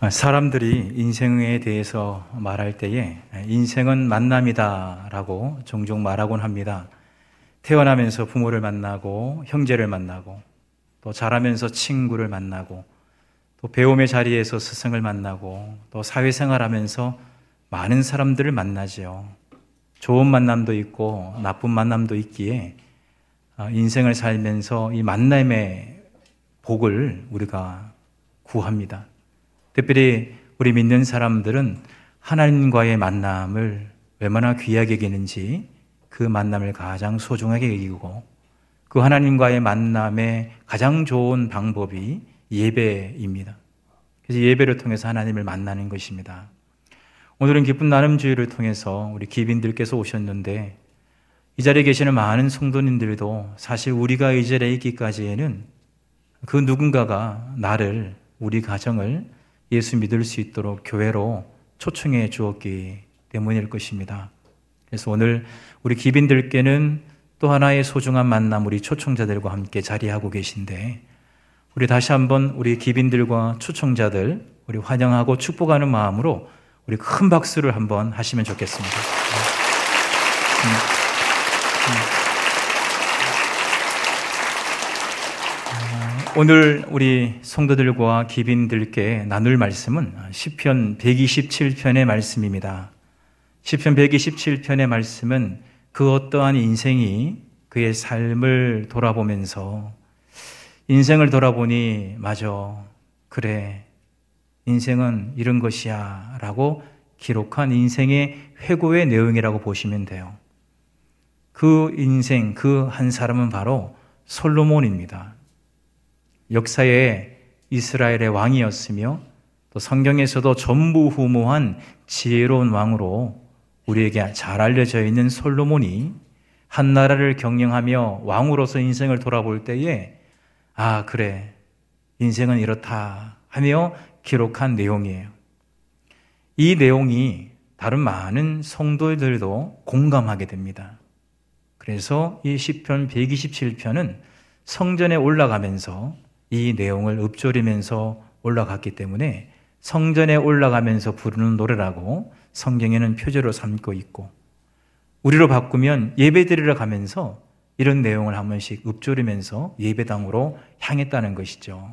사람들이 인생에 대해서 말할 때에 인생은 만남이다라고 종종 말하곤 합니다. 태어나면서 부모를 만나고 형제를 만나고 또 자라면서 친구를 만나고 또 배움의 자리에서 스승을 만나고 또 사회생활하면서 많은 사람들을 만나지요. 좋은 만남도 있고 나쁜 만남도 있기에 아, 인생을 살면서 이 만남의 복을 우리가 구합니다. 특별히 우리 믿는 사람들은 하나님과의 만남을 얼마나 귀하게 여기는지 그 만남을 가장 소중하게 여기고 그 하나님과의 만남의 가장 좋은 방법이 예배입니다. 그래서 예배를 통해서 하나님을 만나는 것입니다. 오늘은 기쁜 나눔주의를 통해서 우리 기빈들께서 오셨는데 이 자리에 계시는 많은 성도님들도 사실 우리가 이 자리에 있기까지에는 그 누군가가 나를 우리 가정을 예수 믿을 수 있도록 교회로 초청해 주었기 때문일 것입니다. 그래서 오늘 우리 기빈들께는 또 하나의 소중한 만남 우리 초청자들과 함께 자리하고 계신데 우리 다시 한번 우리 기빈들과 초청자들 우리 환영하고 축복하는 마음으로 우리 큰 박수를 한번 하시면 좋겠습니다. 음. 음. 오늘 우리 성도들과 기빈들께 나눌 말씀은 시편 127편의 말씀입니다. 시편 127편의 말씀은 그 어떠한 인생이 그의 삶을 돌아보면서 인생을 돌아보니 맞아 그래 인생은 이런 것이야 라고 기록한 인생의 회고의 내용이라고 보시면 돼요. 그 인생 그 한 사람은 바로 솔로몬입니다. 역사의 이스라엘의 왕이었으며 또 성경에서도 전부후무한 지혜로운 왕으로 우리에게 잘 알려져 있는 솔로몬이 한 나라를 경영하며 왕으로서 인생을 돌아볼 때에 아, 그래. 인생은 이렇다 하며 기록한 내용이에요. 이 내용이 다른 많은 성도들도 공감하게 됩니다. 그래서 이 시편 127편은 성전에 올라가면서 이 내용을 읊조리면서 올라갔기 때문에 성전에 올라가면서 부르는 노래라고 성경에는 표제로 삼고 있고 우리로 바꾸면 예배드리러 가면서 이런 내용을 한 번씩 읊조리면서 예배당으로 향했다는 것이죠.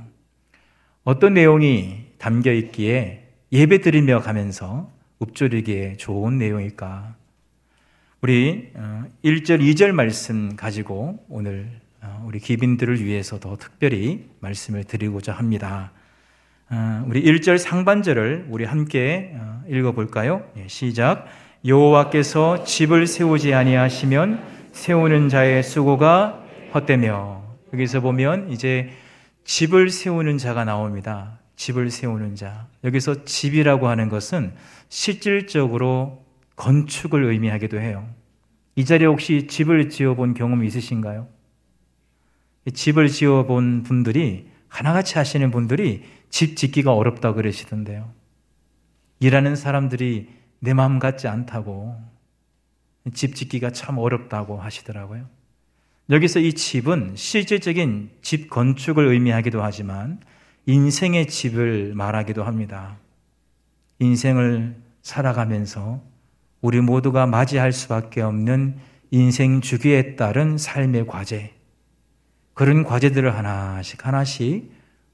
어떤 내용이 담겨 있기에 예배드리며 가면서 읊조리기에 좋은 내용일까? 우리 1절, 어, 2절 말씀 가지고 오늘 어, 우리 기빈들을 위해서 더 특별히 말씀을 드리고자 합니다. 어, 우리 1절 상반절을 우리 함께 어, 읽어볼까요? 예, 시작. 여호와께서 집을 세우지 아니하시면 세우는 자의 수고가 헛되며 여기서 보면 이제 집을 세우는 자가 나옵니다. 집을 세우는 자. 여기서 집이라고 하는 것은 실질적으로 건축을 의미하기도 해요. 이 자리에 혹시 집을 지어본 경험이 있으신가요? 집을 지어 본 분들이 하나같이 하시는 분들이 집 짓기가 어렵다 그러시던데요. 일하는 사람들이 내 마음 같지 않다고 집 짓기가 참 어렵다고 하시더라고요. 여기서 이 집은 실질적인 집 건축을 의미하기도 하지만 인생의 집을 말하기도 합니다. 인생을 살아가면서 우리 모두가 맞이할 수밖에 없는 인생 주기에 따른 삶의 과제, 그런 과제들을 하나씩 하나씩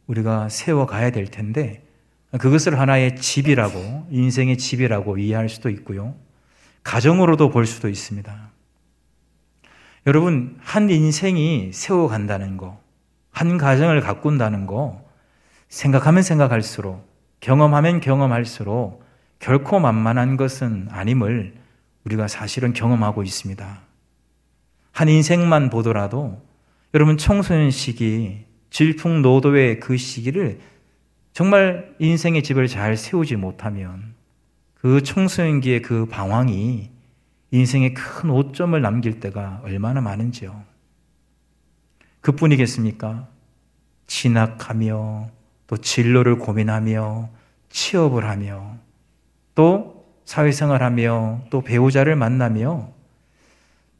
우리가 세워가야 될 텐데 그것을 하나의 집이라고 인생의 집이라고 이해할 수도 있고요. 가정으로도 볼 수도 있습니다. 여러분 한 인생이 세워간다는 거, 한 가정을 가꾼다는 거 생각하면 생각할수록 경험하면 경험할수록 결코 만만한 것은 아님을 우리가 사실은 경험하고 있습니다. 한 인생만 보더라도 여러분 청소년 시기, 질풍노도의 그 시기를 정말 인생의 집을 잘 세우지 못하면 그 청소년기의 그 방황이 인생에 큰 오점을 남길 때가 얼마나 많은지요. 그뿐이겠습니까? 진학하며 또 진로를 고민하며 취업을 하며 또 사회생활하며 또 배우자를 만나며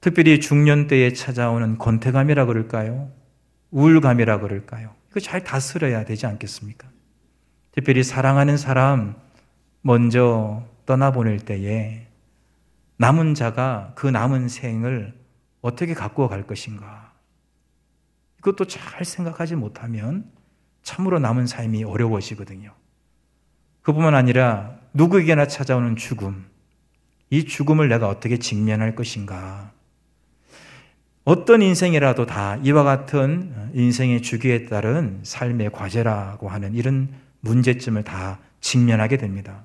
특별히 중년 때에 찾아오는 권태감이라 그럴까요? 우울감이라 그럴까요? 이거 잘 다스려야 되지 않겠습니까? 특별히 사랑하는 사람 먼저 떠나보낼 때에 남은 자가 그 남은 생을 어떻게 가꾸어 갈 것인가. 이것도 잘 생각하지 못하면 참으로 남은 삶이 어려워지거든요. 그뿐만 아니라 누구에게나 찾아오는 죽음. 이 죽음을 내가 어떻게 직면할 것인가. 어떤 인생이라도 다 이와 같은 인생의 주기에 따른 삶의 과제라고 하는 이런 문제점을 다 직면하게 됩니다.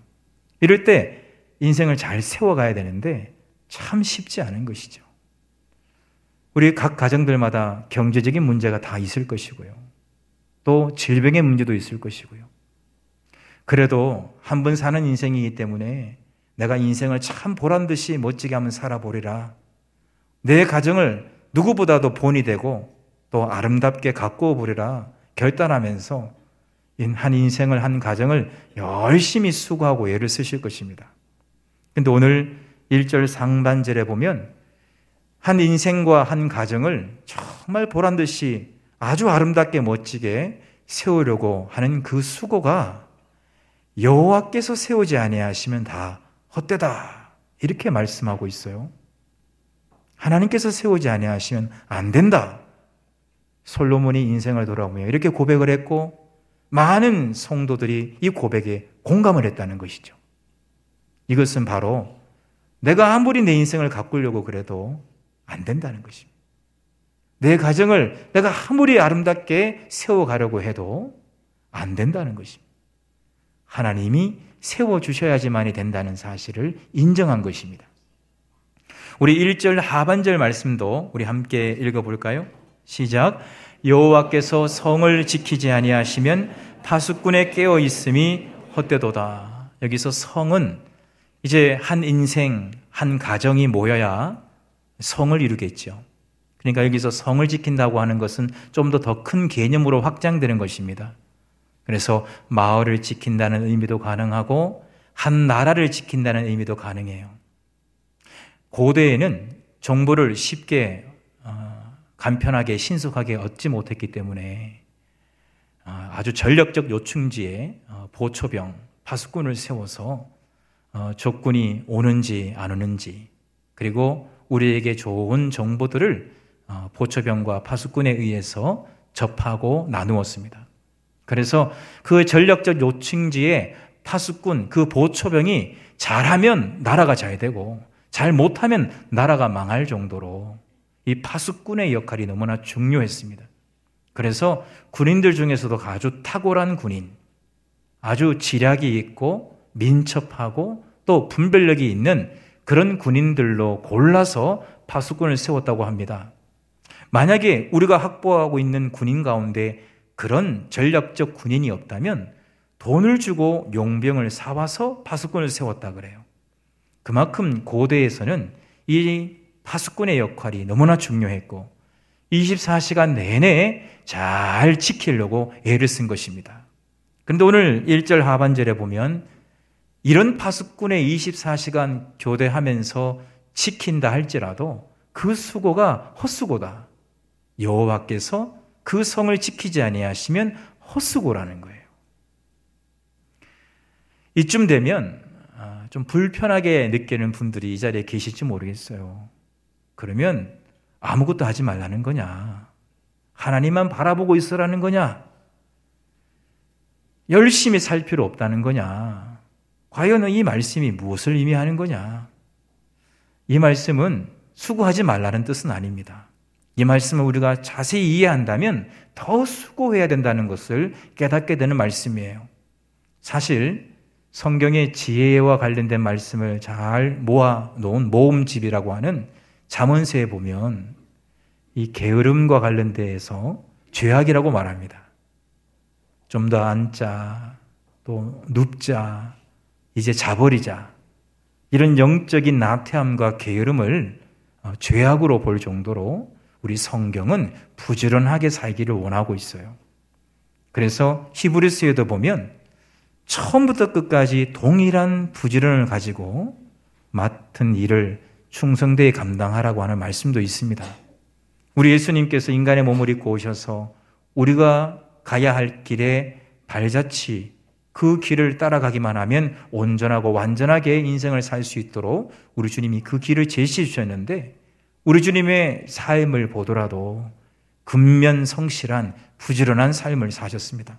이럴 때 인생을 잘 세워가야 되는데 참 쉽지 않은 것이죠. 우리 각 가정들마다 경제적인 문제가 다 있을 것이고요. 또 질병의 문제도 있을 것이고요. 그래도 한 번 사는 인생이기 때문에 내가 인생을 참 보란 듯이 멋지게 한번 살아보리라. 내 가정을 누구보다도 본이 되고 또 아름답게 가꾸어 보리라 결단하면서 한 인생을 한 가정을 열심히 수고하고 애를 쓰실 것입니다. 근데 오늘 1절 상반절에 보면 한 인생과 한 가정을 정말 보란 듯이 아주 아름답게 멋지게 세우려고 하는 그 수고가 여호와께서 세우지 아니하시면 다 헛되다 이렇게 말씀하고 있어요. 하나님께서 세우지 아니하시면 안 된다. 솔로몬이 인생을 돌아보며 이렇게 고백을 했고 많은 성도들이 이 고백에 공감을 했다는 것이죠. 이것은 바로 내가 아무리 내 인생을 가꾸려고 그래도 안 된다는 것입니다. 내 가정을 내가 아무리 아름답게 세워가려고 해도 안 된다는 것입니다. 하나님이 세워주셔야지만이 된다는 사실을 인정한 것입니다. 우리 1절 하반절 말씀도 우리 함께 읽어 볼까요? 시작. 여호와께서 성을 지키지 아니하시면 파수꾼에 깨어 있음이 헛되도다. 여기서 성은 이제 한 인생, 한 가정이 모여야 성을 이루겠죠. 그러니까 여기서 성을 지킨다고 하는 것은 좀 더 더 큰 개념으로 확장되는 것입니다. 그래서 마을을 지킨다는 의미도 가능하고 한 나라를 지킨다는 의미도 가능해요. 고대에는 정보를 쉽게 간편하게 신속하게 얻지 못했기 때문에 아, 아주 전력적 요충지에 어, 보초병, 파수꾼을 세워서 어, 적군이 오는지 안 오는지 그리고 우리에게 좋은 정보들을 어, 보초병과 파수꾼에 의해서 접하고 나누었습니다. 그래서 그 전력적 요충지에 파수꾼, 그 보초병이 잘하면 나라가 잘 되고 잘 못하면 나라가 망할 정도로 이 파수꾼의 역할이 너무나 중요했습니다. 그래서 군인들 중에서도 아주 탁월한 군인, 아주 지략이 있고 민첩하고 또 분별력이 있는 그런 군인들로 골라서 파수꾼을 세웠다고 합니다. 만약에 우리가 확보하고 있는 군인 가운데 그런 전략적 군인이 없다면 돈을 주고 용병을 사와서 파수꾼을 세웠다 그래요. 그만큼 고대에서는 이 파수꾼의 역할이 너무나 중요했고 24시간 내내 잘 지키려고 애를 쓴 것입니다. 그런데 오늘 1절 하반절에 보면 이런 파수꾼의 24시간 교대하면서 지킨다 할지라도 그 수고가 헛수고다. 여호와께서 그 성을 지키지 아니하시면 헛수고라는 거예요. 이쯤 되면 아, 좀 불편하게 느끼는 분들이 이 자리에 계실지 모르겠어요. 그러면 아무것도 하지 말라는 거냐? 하나님만 바라보고 있으라는 거냐? 열심히 살 필요 없다는 거냐? 과연 이 말씀이 무엇을 의미하는 거냐? 이 말씀은 수고하지 말라는 뜻은 아닙니다. 이 말씀을 우리가 자세히 이해한다면 더 수고해야 된다는 것을 깨닫게 되는 말씀이에요. 사실 성경의 지혜와 관련된 말씀을 잘 모아 놓은 모음집이라고 하는 잠언서에 보면 이 게으름과 관련돼서 죄악이라고 말합니다. 좀 더 앉자, 또 눕자, 이제 자버리자. 이런 영적인 나태함과 게으름을 어, 죄악으로 볼 정도로 우리 성경은 부지런하게 살기를 원하고 있어요. 그래서 히브리스에도 보면 처음부터 끝까지 동일한 부지런을 가지고 맡은 일을 충성되게 감당하라고 하는 말씀도 있습니다. 우리 예수님께서 인간의 몸을 입고 오셔서 우리가 가야 할 길에 발자취 그 길을 따라가기만 하면 온전하고 완전하게 인생을 살 수 있도록 우리 주님이 그 길을 제시해 주셨는데 우리 주님의 삶을 보더라도 근면 성실한 부지런한 삶을 사셨습니다.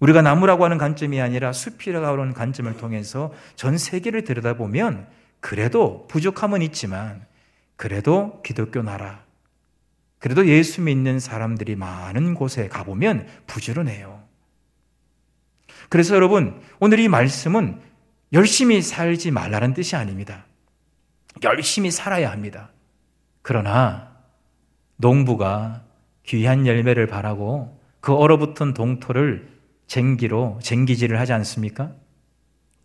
우리가 나무라고 하는 관점이 아니라 숲이라고 하는 관점을 통해서 전 세계를 들여다보면 그래도 부족함은 있지만 그래도 기독교 나라, 그래도 예수 믿는 사람들이 많은 곳에 가보면 부지런해요. 그래서 여러분, 오늘 이 말씀은 열심히 살지 말라는 뜻이 아닙니다. 열심히 살아야 합니다. 그러나 농부가 귀한 열매를 바라고 그 얼어붙은 동토를 쟁기로 쟁기질을 하지 않습니까?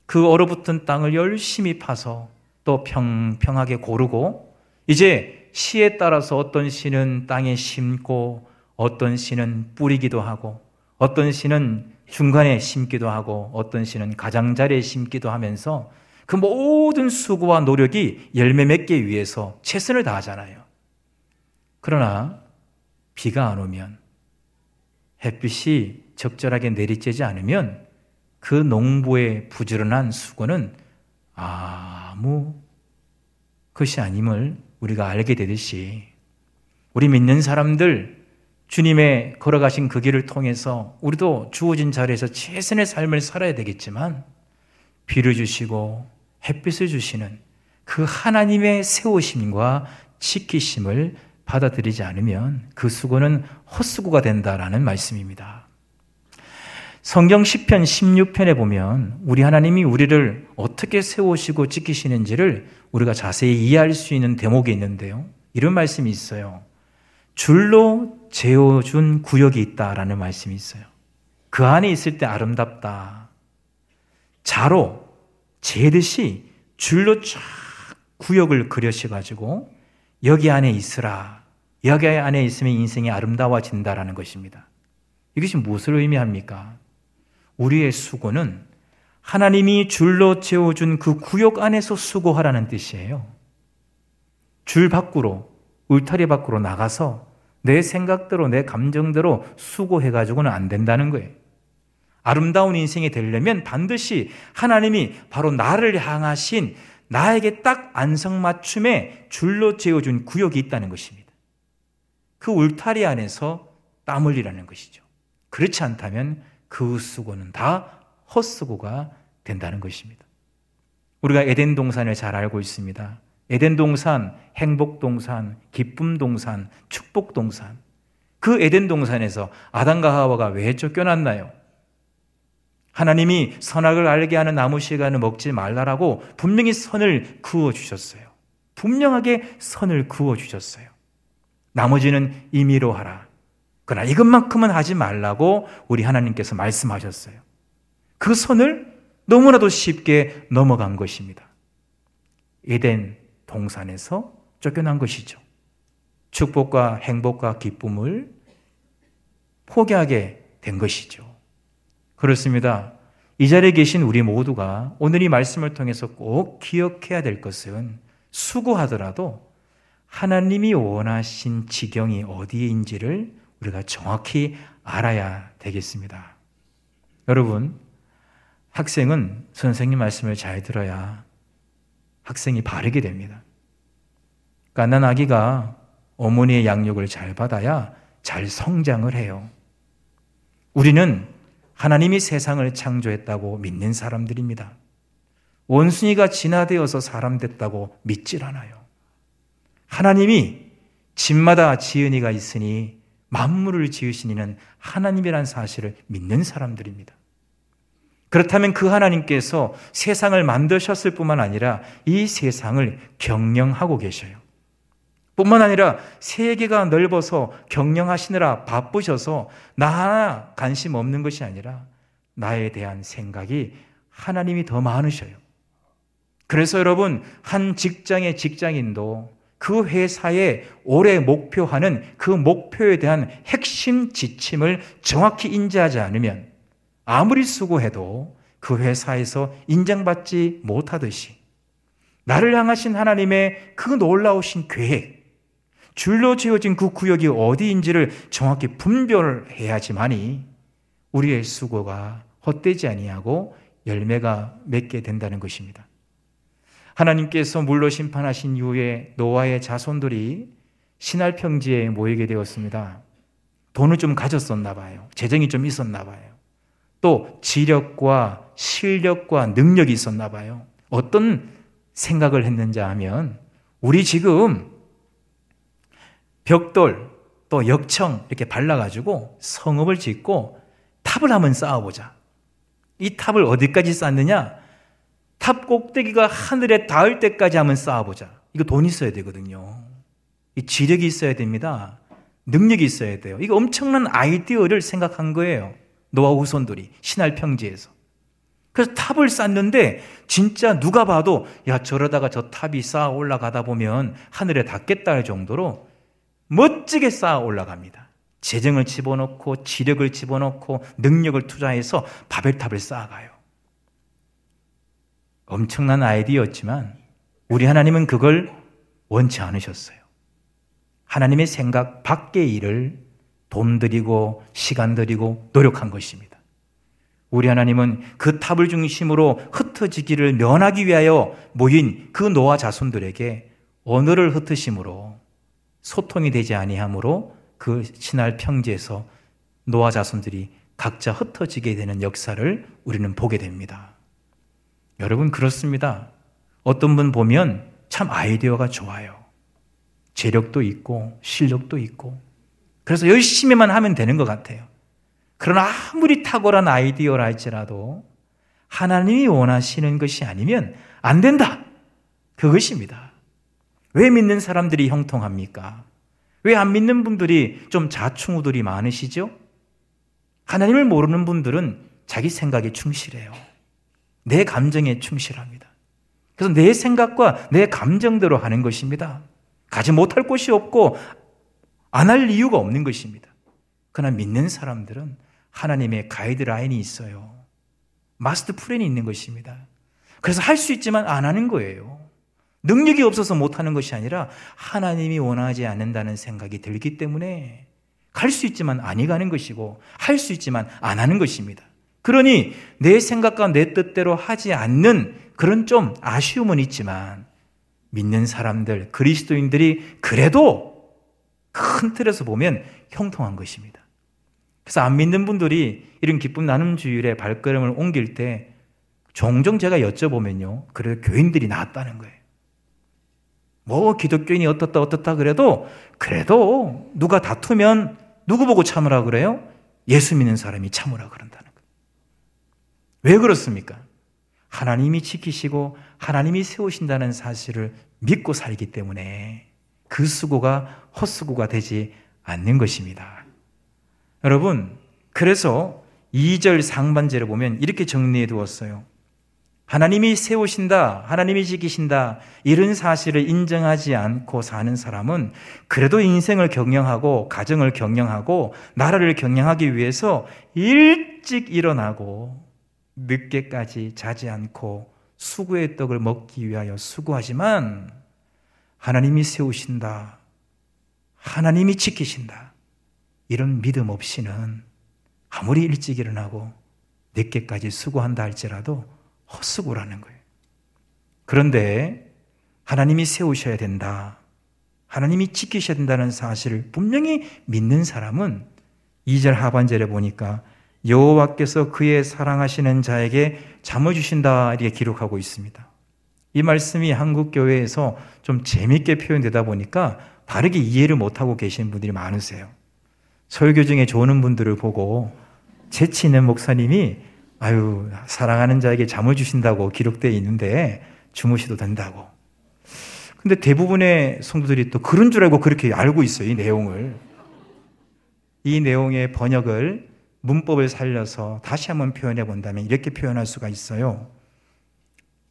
그 얼어붙은 땅을 열심히 파서 또 평평하게 고르고 이제 시에 따라서 어떤 씨는 땅에 심고 어떤 씨는 뿌리기도 하고 어떤 씨는 중간에 심기도 하고 어떤 씨는 가장자리에 심기도 하면서 그 모든 수고와 노력이 열매 맺기 위해서 최선을 다하잖아요. 그러나 비가 안 오면 햇빛이 적절하게 내리쬐지 않으면 그 농부의 부지런한 수고는 아무 것이 아님을 우리가 알게 되듯이 우리 믿는 사람들 주님의 걸어가신 그 길을 통해서 우리도 주어진 자리에서 최선의 삶을 살아야 되겠지만 비를 주시고 햇빛을 주시는 그 하나님의 세우심과 지키심을 받아들이지 않으면 그 수고는 헛수고가 된다라는 말씀입니다. 성경 10편 16편에 보면 우리 하나님이 우리를 어떻게 세우시고 지키시는지를 우리가 자세히 이해할 수 있는 대목이 있는데요. 이런 말씀이 있어요. 줄로 재어준 구역이 있다라는 말씀이 있어요. 그 안에 있을 때 아름답다. 자로 재듯이 줄로 쫙 구역을 그려셔가지고 여기 안에 있으라. 여기 안에 있으면 인생이 아름다워진다라는 것입니다. 이것이 무엇을 의미합니까? 우리의 수고는 하나님이 줄로 채워준 그 구역 안에서 수고하라는 뜻이에요. 줄 밖으로, 울타리 밖으로 나가서 내 생각대로, 내 감정대로 수고해가지고는 안 된다는 거예요. 아름다운 인생이 되려면 반드시 하나님이 바로 나를 향하신 나에게 딱 안성맞춤에 줄로 재어준 구역이 있다는 것입니다. 그 울타리 안에서 땀 흘리라는 것이죠. 그렇지 않다면 그 수고는 다 헛수고가 된다는 것입니다. 우리가 에덴 동산을 잘 알고 있습니다. 에덴 동산, 행복 동산, 기쁨 동산, 축복 동산. 그 에덴 동산에서 아담과 하와가 왜 쫓겨났나요? 하나님이 선악을 알게 하는 나무 시간을 먹지 말라라고 분명히 선을 그어 주셨어요. 분명하게 선을 그어 주셨어요. 나머지는 임의로 하라. 그러나 이것만큼은 하지 말라고 우리 하나님께서 말씀하셨어요. 그 선을 너무나도 쉽게 넘어간 것입니다. 에덴 동산에서 쫓겨난 것이죠. 축복과 행복과 기쁨을 포기하게 된 것이죠. 그렇습니다. 이 자리에 계신 우리 모두가 오늘 이 말씀을 통해서 꼭 기억해야 될 것은 수고하더라도 하나님이 원하신 지경이 어디인지를 우리가 정확히 알아야 되겠습니다. 여러분, 학생은 선생님 말씀을 잘 들어야 학생이 바르게 됩니다. 깐난 아기가 어머니의 양육을 잘 받아야 잘 성장을 해요. 우리는 하나님이 세상을 창조했다고 믿는 사람들입니다. 원숭이가 진화되어서 사람 됐다고 믿질 않아요. 하나님이 집마다 지은이가 있으니 만물을 지으신 이는 하나님이란 사실을 믿는 사람들입니다. 그렇다면 그 하나님께서 세상을 만드셨을 뿐만 아니라 이 세상을 경영하고 계셔요. 뿐만 아니라 세계가 넓어서 경영하시느라 바쁘셔서 나 하나 관심 없는 것이 아니라 나에 대한 생각이 하나님이 더 많으셔요. 그래서 여러분, 한 직장의 직장인도 그 회사의 올해 목표하는 그 목표에 대한 핵심 지침을 정확히 인지하지 않으면 아무리 수고해도 그 회사에서 인정받지 못하듯이 나를 향하신 하나님의 그 놀라우신 계획, 줄로 지어진 그 구역이 어디인지를 정확히 분별해야지만이 우리의 수고가 헛되지 아니하고 열매가 맺게 된다는 것입니다. 하나님께서 물로 심판하신 이후에 노아의 자손들이 신할 평지에 모이게 되었습니다. 돈을 좀 가졌었나 봐요. 재정이 좀 있었나 봐요. 또 지력과 실력과 능력이 있었나 봐요. 어떤 생각을 했는지 하면 우리 지금 벽돌 또 역청 이렇게 발라가지고 성읍을 짓고 탑을 한번 쌓아보자. 이 탑을 어디까지 쌓느냐? 탑 꼭대기가 하늘에 닿을 때까지 한번 쌓아보자. 이거 돈 있어야 되거든요. 이 지력이 있어야 됩니다. 능력이 있어야 돼요. 이거 엄청난 아이디어를 생각한 거예요. 노아 후손들이 신할 평지에서. 그래서 탑을 쌓는데 진짜 누가 봐도 야 저러다가 저 탑이 쌓아 올라가다 보면 하늘에 닿겠다 할 정도로 멋지게 쌓아 올라갑니다. 재정을 집어넣고 지력을 집어넣고 능력을 투자해서 바벨탑을 쌓아가요. 엄청난 아이디어였지만 우리 하나님은 그걸 원치 않으셨어요. 하나님의 생각 밖의 일을 돈 들이고 시간 들이고 노력한 것입니다. 우리 하나님은 그 탑을 중심으로 흩어지기를 면하기 위하여 모인 그 노아 자손들에게 언어를 흩으심으로 소통이 되지 아니하므로 그 신할 평지에서 노아 자손들이 각자 흩어지게 되는 역사를 우리는 보게 됩니다. 여러분 그렇습니다. 어떤 분 보면 참 아이디어가 좋아요. 재력도 있고 실력도 있고 그래서 열심히만 하면 되는 것 같아요. 그러나 아무리 탁월한 아이디어라 할지라도 하나님이 원하시는 것이 아니면 안 된다. 그것입니다. 왜 믿는 사람들이 형통합니까? 왜 안 믿는 분들이 좀 자충우들이 많으시죠? 하나님을 모르는 분들은 자기 생각에 충실해요. 내 감정에 충실합니다. 그래서 내 생각과 내 감정대로 하는 것입니다. 가지 못할 곳이 없고 안 할 이유가 없는 것입니다. 그러나 믿는 사람들은 하나님의 가이드라인이 있어요. 마스터 플랜이 있는 것입니다. 그래서 할 수 있지만 안 하는 거예요. 능력이 없어서 못하는 것이 아니라 하나님이 원하지 않는다는 생각이 들기 때문에 갈 수 있지만 아니 가는 것이고 할 수 있지만 안 하는 것입니다. 그러니 내 생각과 내 뜻대로 하지 않는 그런 좀 아쉬움은 있지만 믿는 사람들, 그리스도인들이 그래도 큰 틀에서 보면 형통한 것입니다. 그래서 안 믿는 분들이 이런 기쁨 나눔 주일에 발걸음을 옮길 때 종종 제가 여쭤보면요. 그래 교인들이 나왔다는 거예요. 뭐 기독교인이 어떻다 어떻다 그래도 그래도 누가 다투면 누구 보고 참으라 그래요? 예수 믿는 사람이 참으라 그런다는. 왜 그렇습니까? 하나님이 지키시고 하나님이 세우신다는 사실을 믿고 살기 때문에 그 수고가 헛수고가 되지 않는 것입니다. 여러분, 그래서 2절 상반제를 보면 이렇게 정리해 두었어요. 하나님이 세우신다, 하나님이 지키신다, 이런 사실을 인정하지 않고 사는 사람은 그래도 인생을 경영하고, 가정을 경영하고, 나라를 경영하기 위해서 일찍 일어나고, 늦게까지 자지 않고, 수고의 떡을 먹기 위하여 수고하지만, 하나님이 세우신다, 하나님이 지키신다, 이런 믿음 없이는 아무리 일찍 일어나고 늦게까지 수고한다 할지라도 헛수고라는 거예요. 그런데 하나님이 세우셔야 된다. 하나님이 지키셔야 된다는 사실을 분명히 믿는 사람은 2절 하반절에 보니까 여호와께서 그의 사랑하시는 자에게 잠을 주신다 이렇게 기록하고 있습니다. 이 말씀이 한국 교회에서 좀 재밌게 표현되다 보니까 바르게 이해를 못하고 계신 분들이 많으세요. 설교 중에 좋은 분들을 보고 재치 있는 목사님이 아유 사랑하는 자에게 잠을 주신다고 기록되어 있는데 주무셔도 된다고. 근데 대부분의 성도들이 또 그런 줄 알고 그렇게 알고 있어요 이 내용을. 이 내용의 번역을 문법을 살려서 다시 한번 표현해 본다면 이렇게 표현할 수가 있어요.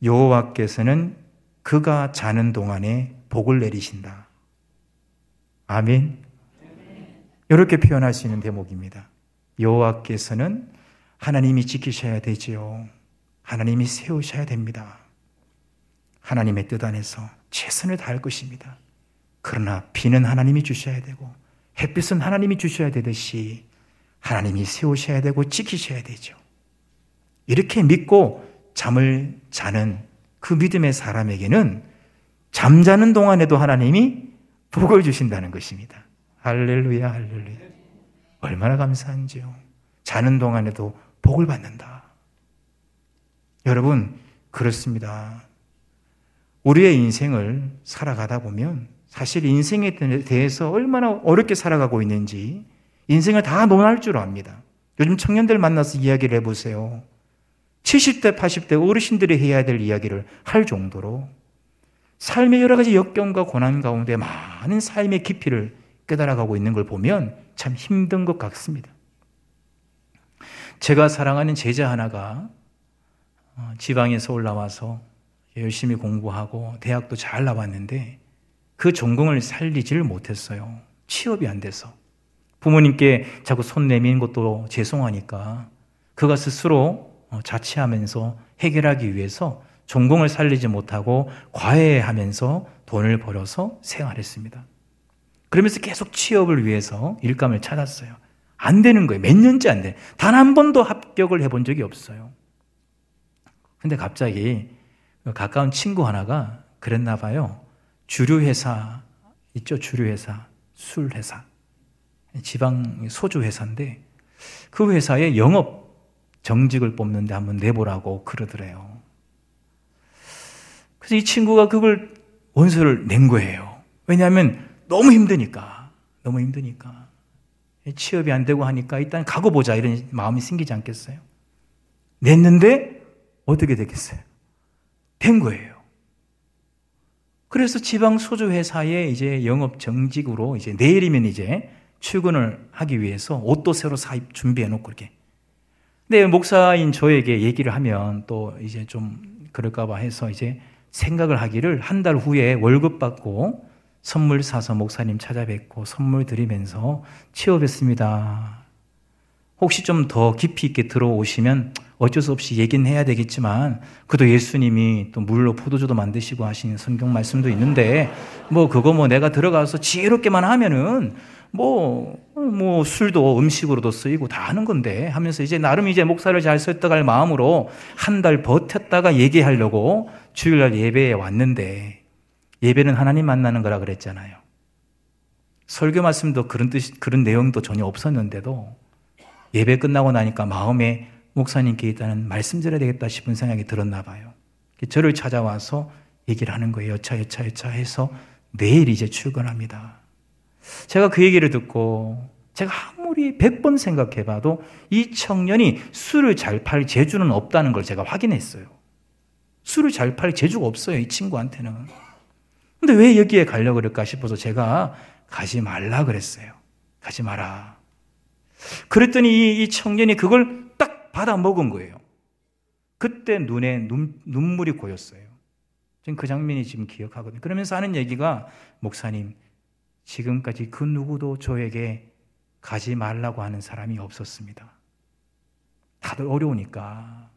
여호와께서는 그가 자는 동안에 복을 내리신다. 아멘. 이렇게 표현할 수 있는 대목입니다. 여호와께서는 하나님이 지키셔야 되지요. 하나님이 세우셔야 됩니다. 하나님의 뜻 안에서 최선을 다할 것입니다. 그러나 비는 하나님이 주셔야 되고 햇빛은 하나님이 주셔야 되듯이 하나님이 세우셔야 되고 지키셔야 되죠. 이렇게 믿고 잠을 자는 그 믿음의 사람에게는 잠자는 동안에도 하나님이 복을 주신다는 것입니다. 할렐루야, 할렐루야. 얼마나 감사한지요. 자는 동안에도 복을 받는다. 여러분, 그렇습니다. 우리의 인생을 살아가다 보면 사실 인생에 대해서 얼마나 어렵게 살아가고 있는지 인생을 다 논할 줄 압니다. 요즘 청년들 만나서 이야기를 해보세요. 70대, 80대 어르신들이 해야 될 이야기를 할 정도로 삶의 여러 가지 역경과 고난 가운데 많은 삶의 깊이를 깨달아가고 있는 걸 보면 참 힘든 것 같습니다. 제가 사랑하는 제자 하나가 어, 지방에서 올라와서 열심히 공부하고 대학도 잘 나왔는데 그 전공을 살리지를 못했어요. 취업이 안 돼서. 부모님께 자꾸 손 내미는 것도 죄송하니까 그가 스스로 어, 자취하면서 해결하기 위해서 전공을 살리지 못하고 과외하면서 돈을 벌어서 생활했습니다. 그러면서 계속 취업을 위해서 일감을 찾았어요. 안 되는 거예요. 몇 년째 안 돼. 단 한 번도 합격을 해본 적이 없어요. 근데 갑자기 가까운 친구 하나가 그랬나 봐요. 주류회사, 있죠? 주류회사, 술회사. 지방 소주 회사인데 그 회사에 영업 정직을 뽑는데 한번 내보라고 그러더래요. 그래서 이 친구가 그걸 원서를 낸 거예요. 왜냐하면 너무 힘드니까. 너무 힘드니까. 취업이 안 되고 하니까 일단 가고 보자 이런 마음이 생기지 않겠어요? 냈는데 어떻게 되겠어요? 된 거예요. 그래서 지방 소주 회사에 이제 영업 정직으로 이제 내일이면 이제 출근을 하기 위해서 옷도 새로 사입 준비해 놓고 이렇게. 근데 목사인 저에게 얘기를 하면 또 이제 좀 그럴까봐 해서 이제 생각을 하기를 한 달 후에 월급 받고 선물 사서 목사님 찾아뵙고 선물 드리면서 취업했습니다. 혹시 좀 더 깊이 있게 들어오시면 어쩔 수 없이 얘기는 해야 되겠지만 그도 예수님이 또 물로 포도주도 만드시고 하신 성경 말씀도 있는데 뭐 그거 뭐 내가 들어가서 지혜롭게만 하면은 뭐, 뭐, 술도 음식으로도 쓰이고 다 하는 건데 하면서 이제 나름 이제 목사를 잘 설득할 마음으로 한 달 버텼다가 얘기하려고 주일날 예배에 왔는데 예배는 하나님 만나는 거라 그랬잖아요. 설교 말씀도 그런 뜻, 그런 내용도 전혀 없었는데도 예배 끝나고 나니까 마음에 목사님께 있다는 말씀 드려야 되겠다 싶은 생각이 들었나 봐요. 저를 찾아와서 얘기를 하는 거예요. 여차, 여차, 여차 해서 내일 이제 출근합니다. 제가 그 얘기를 듣고 제가 아무리 100번 생각해 봐도 이 청년이 술을 잘 팔 재주는 없다는 걸 제가 확인했어요. 술을 잘 팔 재주가 없어요, 이 친구한테는. 근데 왜 여기에 가려고 그럴까 싶어서 제가 가지 말라 그랬어요. 가지 마라. 그랬더니 이, 청년이 그걸 딱 받아 먹은 거예요. 그때 눈에 눈, 눈물이 고였어요. 지금 그 장면이 지금 기억하거든요. 그러면서 하는 얘기가 목사님, 지금까지 그 누구도 저에게 가지 말라고 하는 사람이 없었습니다. 다들 어려우니까.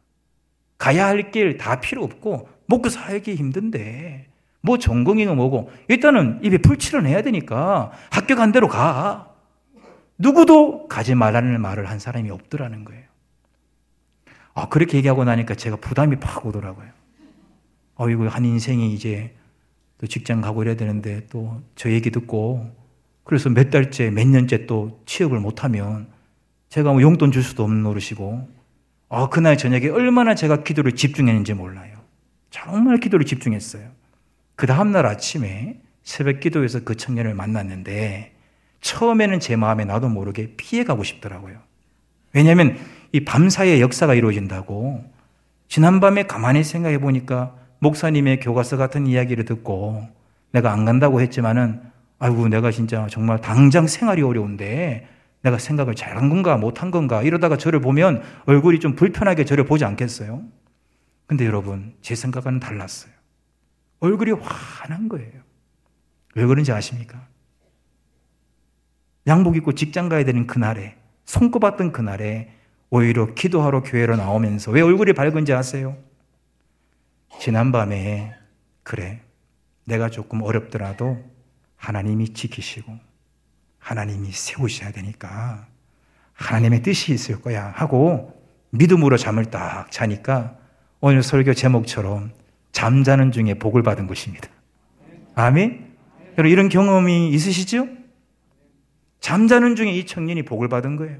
가야 할 길 다 필요 없고, 먹고 살기 힘든데, 뭐 전공이고 뭐고, 일단은 입에 풀칠을 해야 되니까 학교 간 대로 가. 누구도 가지 말라는 말을 한 사람이 없더라는 거예요. 아, 그렇게 얘기하고 나니까 제가 부담이 팍 오더라고요. 어이구, 한 인생이 이제 또 직장 가고 이래야 되는데 또 저 얘기 듣고 그래서 몇 달째, 몇 년째 또 취업을 못하면 제가 뭐 용돈 줄 수도 없는 노릇이고 아, 그날 저녁에 얼마나 제가 기도를 집중했는지 몰라요. 정말 기도를 집중했어요. 그 다음날 아침에 새벽 기도에서 그 청년을 만났는데 처음에는 제 마음에 나도 모르게 피해가고 싶더라고요. 왜냐하면 이 밤사이에 역사가 이루어진다고 지난밤에 가만히 생각해 보니까 목사님의 교과서 같은 이야기를 듣고 내가 안 간다고 했지만은 아이고 내가 진짜 정말 당장 생활이 어려운데 내가 생각을 잘한 건가 못한 건가 이러다가 저를 보면 얼굴이 좀 불편하게 저를 보지 않겠어요? 근데 여러분 제 생각과는 달랐어요. 얼굴이 환한 거예요. 왜 그런지 아십니까? 양복 입고 직장 가야 되는 그날에 손꼽았던 그날에 오히려 기도하러 교회로 나오면서 왜 얼굴이 밝은지 아세요? 지난밤에 그래 내가 조금 어렵더라도 하나님이 지키시고 하나님이 세우셔야 되니까 하나님의 뜻이 있을 거야 하고 믿음으로 잠을 딱 자니까 오늘 설교 제목처럼 잠자는 중에 복을 받은 것입니다. 아멘? 여러분, 이런 경험이 있으시죠? 잠자는 중에 이 청년이 복을 받은 거예요.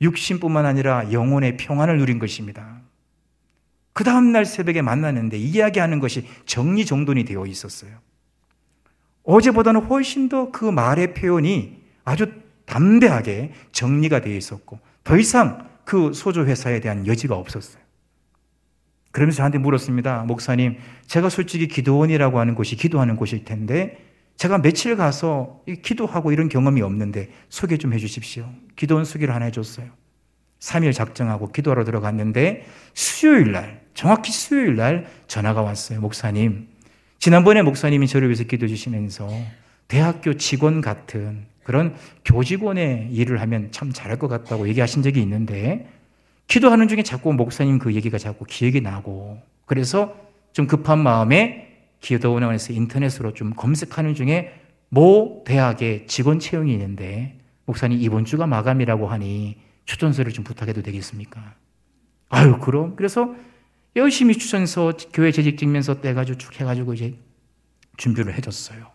육신뿐만 아니라 영혼의 평안을 누린 것입니다. 그 다음날 새벽에 만났는데 이야기하는 것이 정리정돈이 되어 있었어요. 어제보다는 훨씬 더 그 말의 표현이 아주 담대하게 정리가 되어 있었고 더 이상 그 소조 회사에 대한 여지가 없었어요. 그러면서 저한테 물었습니다. 목사님, 제가 솔직히 기도원이라고 하는 곳이 기도하는 곳일 텐데 제가 며칠 가서 기도하고 이런 경험이 없는데 소개 좀 해주십시오. 기도원 소개를 하나 해줬어요. 3일 작정하고 기도하러 들어갔는데 수요일 날, 정확히 수요일 날 전화가 왔어요. 목사님. 지난번에 목사님이 저를 위해서 기도해 주시면서 대학교 직원 같은 그런 교직원의 일을 하면 참 잘할 것 같다고 얘기하신 적이 있는데 기도하는 중에 자꾸 목사님 그 얘기가 자꾸 기억이 나고 그래서 좀 급한 마음에 기도원에서 인터넷으로 좀 검색하는 중에 모 대학의 직원 채용이 있는데 목사님 이번 주가 마감이라고 하니 추천서를 좀 부탁해도 되겠습니까? 아유 그럼 그래서 열심히 추천서 교회 재직 증명서 떼가지고 쭉 해가지고 이제 준비를 해줬어요.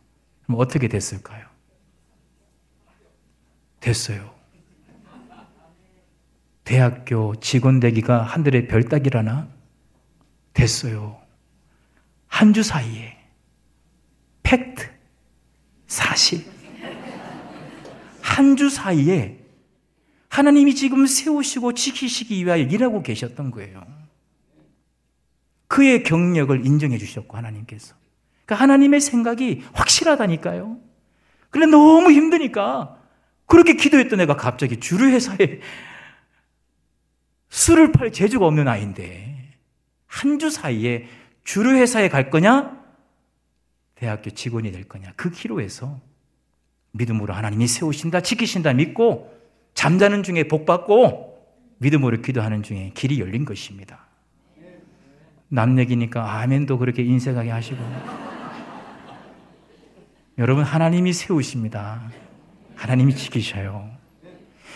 그럼 어떻게 됐을까요? 됐어요. 대학교 직원 되기가 하늘의 별 따기라나 됐어요. 한 주 사이에 팩트 사실 한 주 사이에 하나님이 지금 세우시고 지키시기 위하여 일하고 계셨던 거예요. 그의 경력을 인정해 주셨고 하나님께서. 그러니까 하나님의 생각이 확실하다니까요. 그런데 너무 힘드니까 그렇게 기도했던 애가 갑자기 주류 회사에 술을 팔 재주가 없는 아이인데 한 주 사이에 주류 회사에 갈 거냐? 대학교 직원이 될 거냐? 그 기로에서 믿음으로 하나님이 세우신다, 지키신다 믿고 잠자는 중에 복 받고 믿음으로 기도하는 중에 길이 열린 것입니다. 남 얘기니까 아멘도 그렇게 인색하게 하시고. 여러분, 하나님이 세우십니다. 하나님이 지키셔요.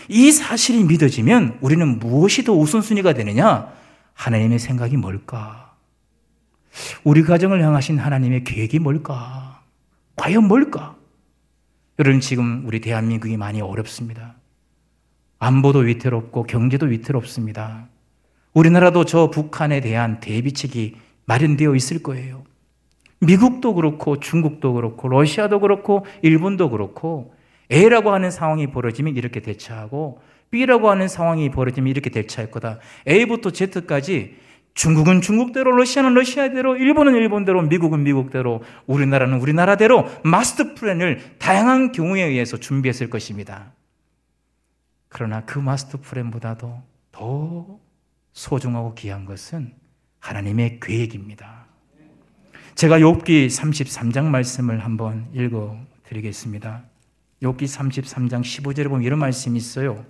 이 사실이 믿어지면 우리는 무엇이 더 우선순위가 되느냐? 하나님의 생각이 뭘까? 우리 가정을 향하신 하나님의 계획이 뭘까? 과연 뭘까? 여러분, 지금 우리 대한민국이 많이 어렵습니다. 안보도 위태롭고 경제도 위태롭습니다. 우리나라도 저 북한에 대한 대비책이 마련되어 있을 거예요. 미국도 그렇고 중국도 그렇고 러시아도 그렇고 일본도 그렇고 A라고 하는 상황이 벌어지면 이렇게 대처하고 B라고 하는 상황이 벌어지면 이렇게 대처할 거다. A부터 Z까지 중국은 중국대로, 러시아는 러시아대로, 일본은 일본대로, 미국은 미국대로, 우리나라는 우리나라대로 마스터 플랜을 다양한 경우에 의해서 준비했을 것입니다. 그러나 그 마스터 플랜보다도 더 소중하고 귀한 것은 하나님의 계획입니다. 제가 욥기 33장 말씀을 한번 읽어 드리겠습니다. 욥기 33장 15절에 보면 이런 말씀이 있어요.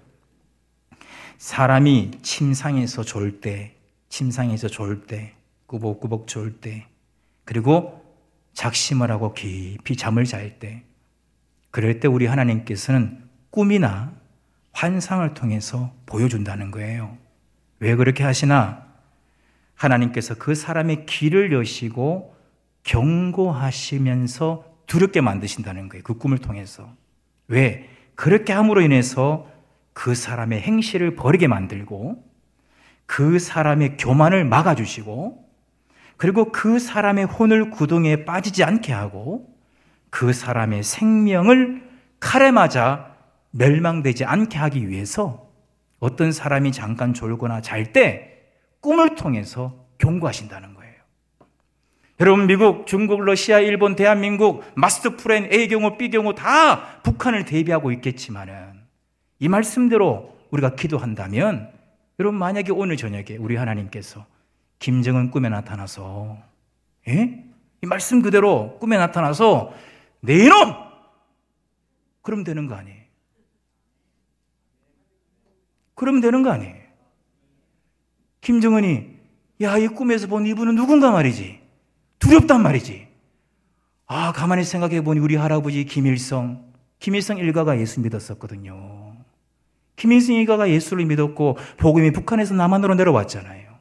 사람이 침상에서 졸 때, 침상에서 졸 때, 꾸벅꾸벅 졸 때, 그리고 작심을 하고 깊이 잠을 잘 때, 그럴 때 우리 하나님께서는 꿈이나 환상을 통해서 보여준다는 거예요. 왜 그렇게 하시나? 하나님께서 그 사람의 길을 여시고 경고하시면서 두렵게 만드신다는 거예요. 그 꿈을 통해서. 왜? 그렇게 함으로 인해서 그 사람의 행실을 버리게 만들고 그 사람의 교만을 막아주시고 그리고 그 사람의 혼을 구덩이에 빠지지 않게 하고 그 사람의 생명을 칼에 맞아 멸망되지 않게 하기 위해서 어떤 사람이 잠깐 졸거나 잘 때 꿈을 통해서 경고하신다는 거예요. 여러분, 미국, 중국, 러시아, 일본, 대한민국, 마스터 플랜 A 경우, B 경우 다 북한을 대비하고 있겠지만은 이 말씀대로 우리가 기도한다면 여러분, 만약에 오늘 저녁에 우리 하나님께서 김정은 꿈에 나타나서, 예? 이 말씀 그대로 꿈에 나타나서 내 이놈! 그럼 되는 거 아니에요. 그러면 되는 거 아니에요. 김정은이 야, 이 꿈에서 본 이분은 누군가 말이지. 두렵단 말이지. 아, 가만히 생각해 보니 우리 할아버지 김일성, 김일성 일가가 예수 믿었었거든요. 김인승 일가가 예수를 믿었고 복음이 북한에서 남한으로 내려왔잖아요.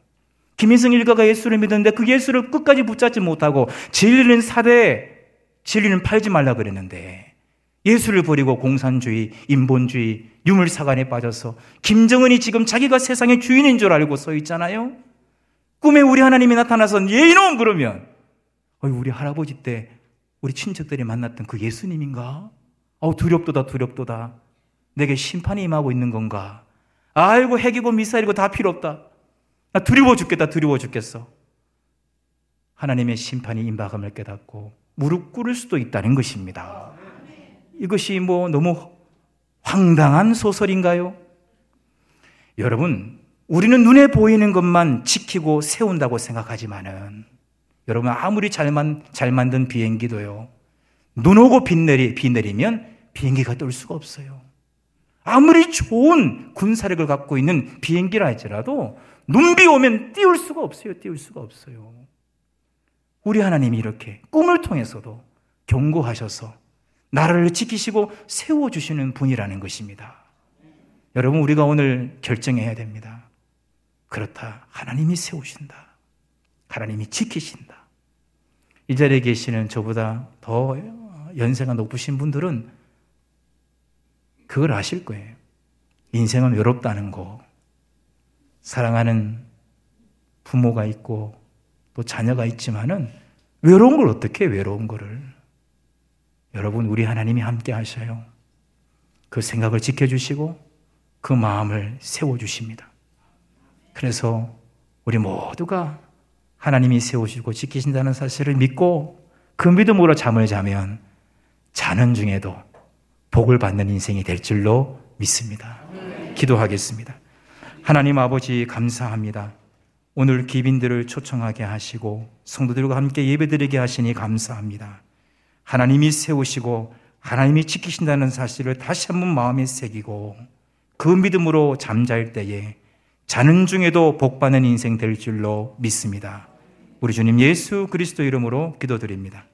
김인승 일가가 예수를 믿었는데 그 예수를 끝까지 붙잡지 못하고 진리는 사대, 진리는 팔지 말라 그랬는데 예수를 버리고 공산주의, 인본주의, 유물사관에 빠져서 김정은이 지금 자기가 세상의 주인인 줄 알고 서 있잖아요. 꿈에 우리 하나님이 나타나서 예 이놈 그러면 우리 할아버지 때 우리 친척들이 만났던 그 예수님인가? 어 두렵도다 두렵도다. 내게 심판이 임하고 있는 건가? 아이고 핵이고 미사일이고 다 필요 없다. 나 두려워 죽겠다 두려워 죽겠어. 하나님의 심판이 임박함을 깨닫고 무릎 꿇을 수도 있다는 것입니다. 이것이 뭐 너무 황당한 소설인가요? 여러분, 우리는 눈에 보이는 것만 지키고 세운다고 생각하지만은 여러분 아무리 잘만 잘 만든 비행기도요. 눈 오고 비 내리 비 내리면 비행기가 뜰 수가 없어요. 아무리 좋은 군사력을 갖고 있는 비행기라 할지라도 눈비 오면 띄울 수가 없어요. 띄울 수가 없어요. 우리 하나님이 이렇게 꿈을 통해서도 경고하셔서 나라를 지키시고 세워주시는 분이라는 것입니다. 여러분, 우리가 오늘 결정해야 됩니다. 그렇다. 하나님이 세우신다. 하나님이 지키신다. 이 자리에 계시는 저보다 더 연세가 높으신 분들은 그걸 아실 거예요. 인생은 외롭다는 거. 사랑하는 부모가 있고 또 자녀가 있지만은 외로운 걸 어떻게 외로운 거를. 여러분, 우리 하나님이 함께 하셔요. 그 생각을 지켜주시고 그 마음을 세워주십니다. 그래서 우리 모두가 하나님이 세우시고 지키신다는 사실을 믿고 그 믿음으로 잠을 자면 자는 중에도 복을 받는 인생이 될 줄로 믿습니다. 기도하겠습니다. 하나님 아버지 감사합니다. 오늘 기빈들을 초청하게 하시고 성도들과 함께 예배드리게 하시니 감사합니다. 하나님이 세우시고 하나님이 지키신다는 사실을 다시 한번 마음에 새기고 그 믿음으로 잠잘 때에 자는 중에도 복받는 인생 될 줄로 믿습니다. 우리 주님 예수 그리스도 이름으로 기도드립니다.